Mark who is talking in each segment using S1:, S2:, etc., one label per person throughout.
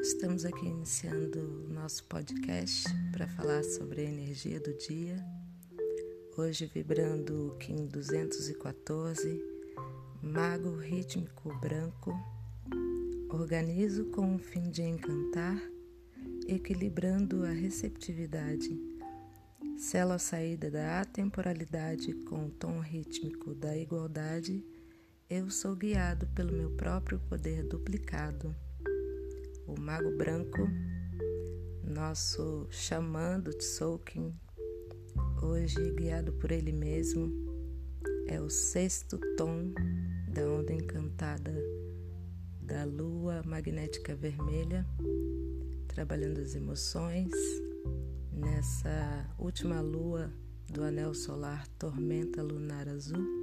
S1: Estamos aqui iniciando nosso podcast para falar sobre a energia do dia. Hoje vibrando o Kim 214, Mago Rítmico Branco. Organizo com o fim de encantar, equilibrando a receptividade. Selo a saída da atemporalidade com o tom rítmico da igualdade. Eu sou guiado pelo meu próprio poder duplicado o Mago Branco, nosso xamã do Tzolk'in, hoje guiado por ele mesmo, é o sexto tom da onda encantada da lua magnética vermelha, trabalhando as emoções nessa última lua do anel solar Tormenta Lunar Azul.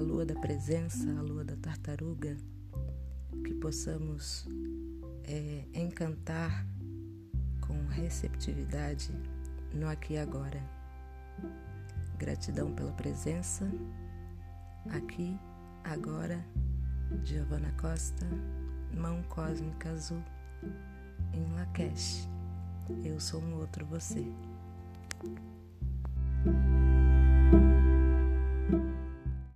S1: Lua da presença, a lua da tartaruga que possamos é, encantar com receptividade no aqui e agora. Gratidão pela presença, aqui, agora, Giovana Costa, Mão Cósmica Azul, em Lakesh. Eu sou um outro você.